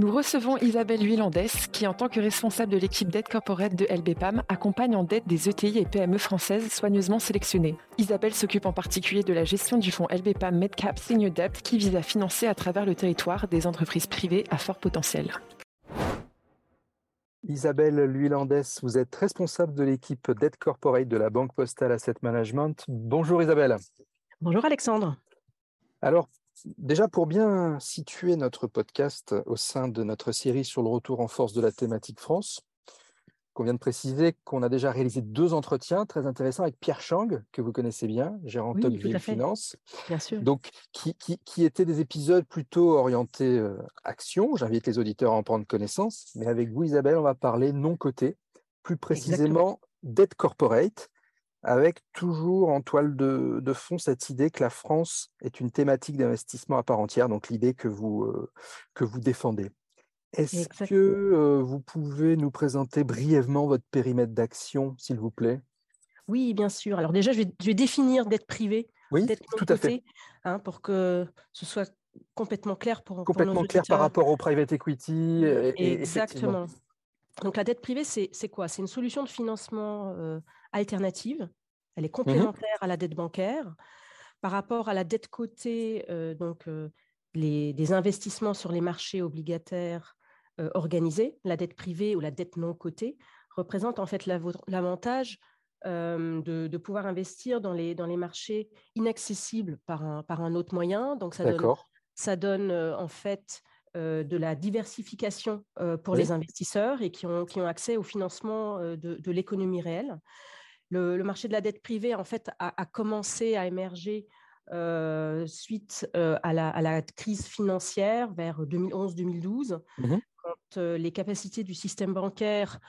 Nous recevons Isabelle Huilandès, qui, en tant que responsable de l'équipe d'aide corporate de LBPAM, accompagne en dette des ETI et PME françaises soigneusement sélectionnées. Isabelle s'occupe en particulier de la gestion du fonds LBPAM MedCap Senior Debt, qui vise à financer à travers le territoire des entreprises privées à fort potentiel. Isabelle Luilandès, vous êtes responsable de l'équipe Debt Corporate de la Banque Postale Asset Management. Bonjour Isabelle. Bonjour Alexandre. Alors, déjà pour bien situer notre podcast au sein de notre série sur le retour en force de la thématique France, qu'on vient de préciser qu'on a déjà réalisé deux entretiens très intéressants avec Pierre Chang, que vous connaissez bien, gérant oui, Tocqueville Finance. Bien sûr. Donc, qui, qui, qui, étaient des épisodes plutôt orientés euh, action. J'invite les auditeurs à en prendre connaissance. Mais avec vous, Isabelle, on va parler non-coté, plus précisément dette corporate, avec toujours en toile de, de, fond cette idée que la France est une thématique d'investissement à part entière, donc l'idée que vous, euh, que vous défendez. Est-ce que euh, vous pouvez nous présenter brièvement votre périmètre d'action, s'il vous plaît? Oui, bien sûr. Alors déjà, je vais, je vais définir dette privée, oui, tout à fait. Hein, pour que ce soit complètement clair pour complètement pour nos clair par rapport au private equity. Et, Exactement. Donc la dette privée, c'est quoi? C'est une solution de financement euh, alternative. Elle est Mmh complémentaire à la dette bancaire. Par rapport à la dette cotée, euh, donc euh, les, des investissements sur les marchés obligataires euh, organisés, la dette privée ou la dette non cotée, représente en fait l'avantage de, de, pouvoir investir dans les, dans les marchés inaccessibles par un, par un autre moyen. Donc ça donne, ça donne en fait euh, de la diversification euh, pour Oui. les investisseurs et qui ont, qui ont accès au financement euh, de, de l'économie réelle. Le, le marché de la dette privée, en fait, a, a commencé à émerger euh, suite euh, à, la, à, la, crise financière vers 2011-2012, mmh quand euh, les capacités du système bancaire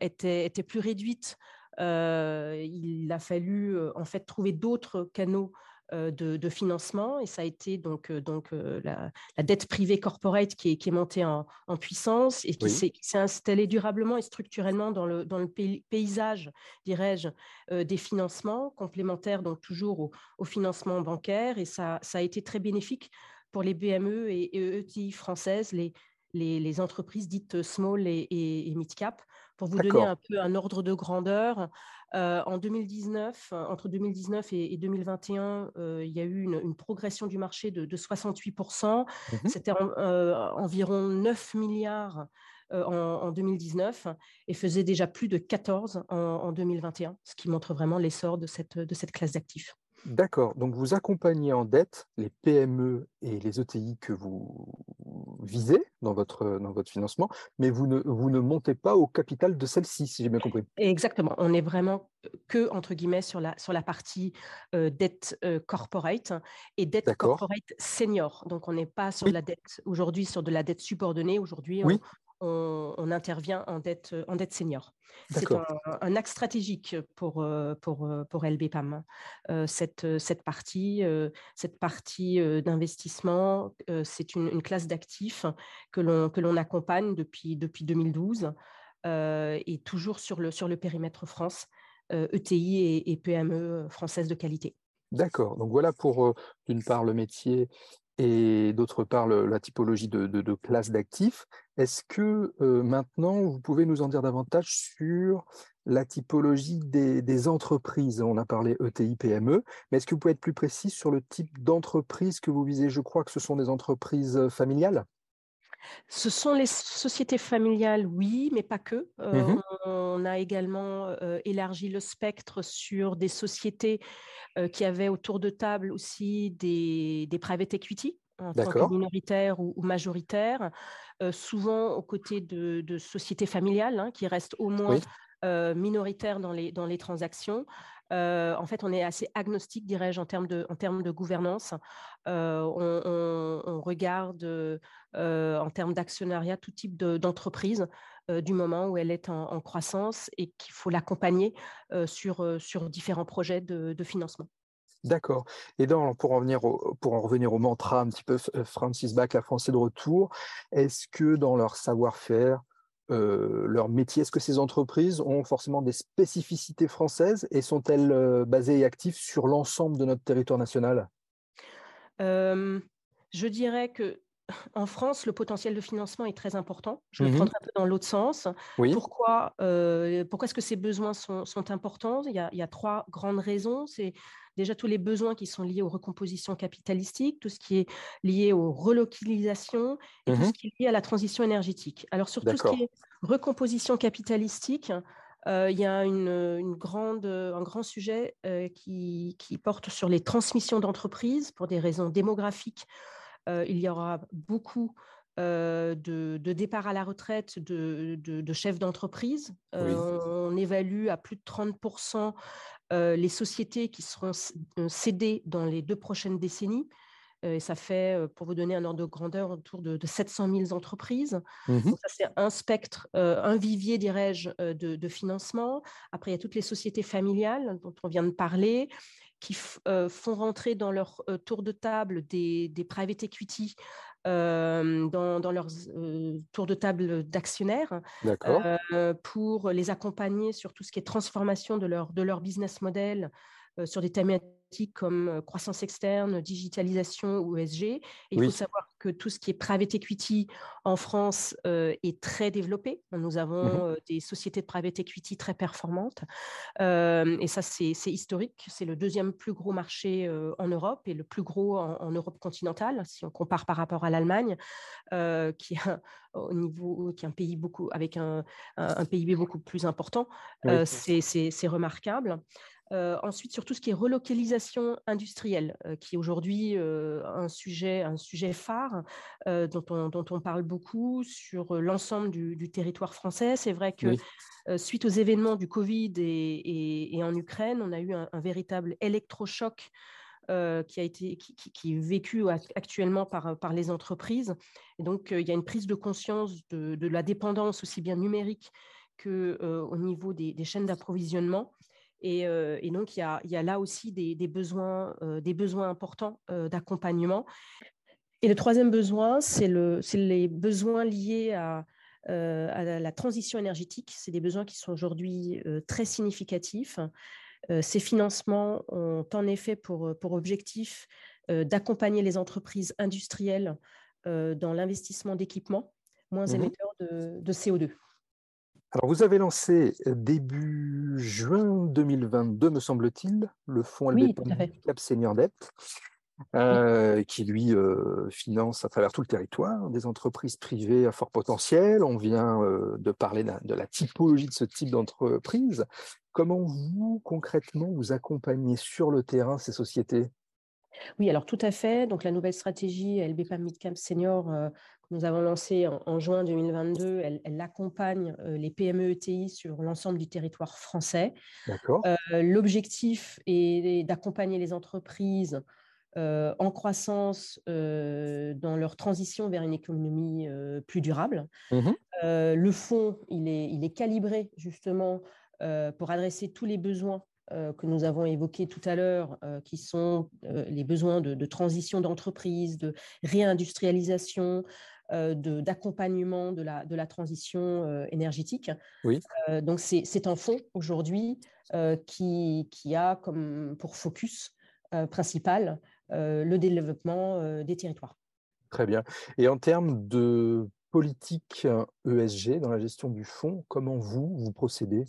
étaient, étaient, plus réduites. il a fallu en fait trouver d'autres canaux de, de, financement et ça a été donc, euh, donc la, la, dette privée corporate qui est, qui est montée en, en puissance et qui Oui. s'est installée durablement et structurellement dans le, dans le pays, paysage, dirais-je, euh, des financements complémentaires, donc toujours au, au financement bancaire et ça, ça, a été très bénéfique pour les BME et, et ETI françaises, les, les, les, entreprises dites small et, et, et mid-cap. Pour vous donner un peu un ordre de grandeur, euh, en 2019, entre 2019 et, et 2021, euh, il y a eu une, une progression du marché de, de 68%. Mmh. C'était en, euh, environ 9 milliards euh, en, en, 2019 et faisait déjà plus de 14 en, en 2021, ce qui montre vraiment l'essor de cette, de cette classe d'actifs. D'accord. Donc, vous accompagnez en dette les PME et les ETI que vous visez dans votre, dans votre financement, mais vous ne, vous ne montez pas au capital de celle-ci, si j'ai bien compris. Exactement. On est vraiment que, entre guillemets, sur la, sur la partie euh, dette euh, corporate et dette corporate senior. Donc, on n'est pas sur oui. de la dette aujourd'hui, sur de la dette subordonnée. Aujourd'hui, oui. On, on, intervient en dette, en dette senior. C'est un, un, axe stratégique pour, pour, pour LBPAM. Euh, cette, cette partie, euh, cette partie euh, d'investissement, c'est une, une, classe d'actifs que l'on accompagne depuis, depuis 2012 et toujours sur le, sur le périmètre France, ETI E et, et, PME françaises de qualité. D'accord. Donc voilà pour, d'une part, le métier et d'autre part la typologie de, de, classe d'actifs. Est-ce que euh, maintenant vous pouvez nous en dire davantage sur la typologie des, des entreprises? On a parlé ETI, PME, mais est-ce que vous pouvez être plus précis sur le type d'entreprise que vous visez? Je crois que ce sont des entreprises familiales. Ce sont les sociétés familiales, oui, mais pas que. Euh, mmh on a également euh, élargi le spectre sur des sociétés euh, qui avaient autour de table aussi des, des private equity en tant que minoritaire ou, ou majoritaire, euh, souvent aux côtés de, de sociétés familiales hein, qui restent au moins oui. minoritaires dans les, dans les transactions. Euh, en fait, on est assez agnostique, dirais-je, en termes de, en termes de gouvernance. Euh, on, regarde euh, en termes d'actionnariat tout type d'entreprise de, du moment où elle est en, en croissance et qu'il faut l'accompagner sur, sur différents projets de, de financement. D'accord. Et dans, pour, en venir au, pour en revenir au mantra un petit peu Francis Bach, la France est de retour, est-ce que dans leur savoir-faire, euh, leur métier Est-ce que ces entreprises ont forcément des spécificités françaises et sont-elles euh, basées et actives sur l'ensemble de notre territoire national? Euh, Je dirais que en France, le potentiel de financement est très important. Je le mmh prendrai un peu dans l'autre sens. Pourquoi, pourquoi est-ce que ces besoins sont, importants? Il y, a, il y, a, trois grandes raisons. C'est déjà tous les besoins qui sont liés aux recompositions capitalistiques, tout ce qui est lié aux relocalisations et tout mmh ce qui est lié à la transition énergétique. Alors, sur tout ce qui est recomposition capitalistique, euh, il y a une, grande, un grand sujet euh, qui, porte sur les transmissions d'entreprises pour des raisons démographiques. Euh, il y aura beaucoup de, de départs à la retraite de, chefs d'entreprise. On, évalue à plus de 30% les sociétés qui seront cédées dans les deux prochaines décennies. Et ça fait, pour vous donner un ordre de grandeur, autour de, 700 000 entreprises. Mmh ça, c'est un spectre, un vivier, dirais-je, de, financement. Après, il y a toutes les sociétés familiales dont on vient de parler qui font rentrer dans leur tour de table des, des private equity dans, dans, leurs tours de table d'actionnaires pour les accompagner sur tout ce qui est transformation de leur, de leur business model sur des thématiques comme croissance externe, digitalisation ou ESG. il faut savoir que tout ce qui est private equity en France est très développé. Nous avons des sociétés de private equity très performantes. et ça, c'est historique. C'est le deuxième plus gros marché en Europe et le plus gros en, Europe continentale, si on compare par rapport à l'Allemagne, qui a au niveau qui est un pays beaucoup avec un, un, PIB beaucoup plus important. c'est remarquable. Euh, ensuite, sur tout ce qui est relocalisation industrielle, euh, qui est aujourd'hui euh, un, sujet, un sujet phare dont on, dont, on, parle beaucoup sur l'ensemble du, territoire français. C'est vrai que suite aux événements du Covid et, et, en Ukraine, on a eu un, véritable électrochoc qui, a été, qui, qui, est vécu actuellement par, par les entreprises. Et donc, il y a une prise de conscience de, de la dépendance aussi bien numérique qu'au niveau des, des chaînes d'approvisionnement. Et, donc, il y, a, là aussi des, besoins, des besoins importants d'accompagnement. Et le troisième besoin, c'est le, les besoins liés à, la transition énergétique. C'est des besoins qui sont aujourd'hui très significatifs. ces financements ont en effet pour, pour objectif d'accompagner les entreprises industrielles dans l'investissement d'équipements moins mmh émetteurs de CO2. Alors, vous avez lancé euh, début juin 2022, me semble-t-il, le fonds oui, Cap Senior Debt, euh, qui lui euh, finance à travers tout le territoire des entreprises privées à fort potentiel. On vient de parler de la typologie de ce type d'entreprise. Comment vous, concrètement, vous accompagnez sur le terrain ces sociétés? Oui, alors tout à fait. Donc la nouvelle stratégie LBPAM Midcap Senior nous avons lancée en, juin 2022, elle, accompagne les PME ETI sur l'ensemble du territoire français. D'accord. L'objectif est d'accompagner les entreprises en croissance dans leur transition vers une économie plus durable. Mmh le fonds, il est, il est calibré justement pour adresser tous les besoins euh, que nous avons évoqués tout à l'heure, euh, qui sont euh, les besoins de, transition d'entreprise, de réindustrialisation, d'accompagnement de, la, de la transition énergétique. Oui. donc c'est un fonds aujourd'hui qui, qui, a comme pour focus principal le développement des territoires. Très bien. Et en termes de politique ESG dans la gestion du fonds, comment vous, vous procédez?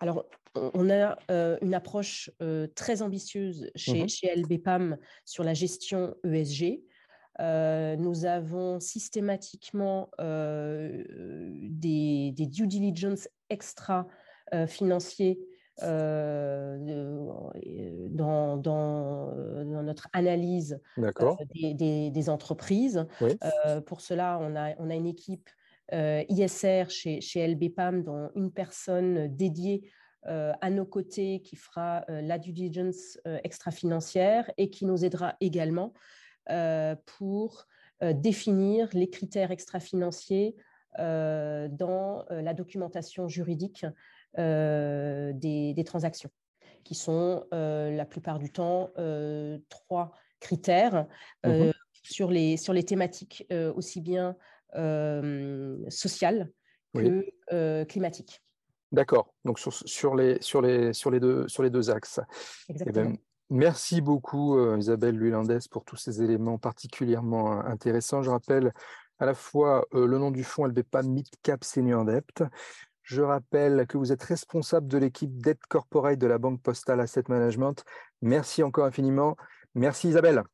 Alors, on a une approche très ambitieuse chez, mmh chez, LBPAM sur la gestion ESG. nous avons systématiquement des, due diligence extra financiers dans, notre analyse des, entreprises. pour cela, on a, on a une équipe ISR chez, chez LBPAM, dont une personne dédiée euh, à nos côtés qui fera euh, la due diligence euh, extra-financière et qui nous aidera également pour définir les critères extra-financiers dans la documentation juridique des, transactions, qui sont la plupart du temps trois critères mmh sur, les, sur les thématiques aussi bien sociales que climatiques. D'accord. Donc sur, sur, les, sur, les, sur, les deux, sur les deux axes. Eh ben, Merci beaucoup Isabelle Lulandès pour tous ces éléments particulièrement intéressants. Je rappelle à la fois le nom du fonds LBPAM Midcap Senior Debt. Je rappelle que vous êtes responsable de l'équipe Debt Corporate de la Banque Postale Asset Management. Merci encore infiniment. Merci Isabelle.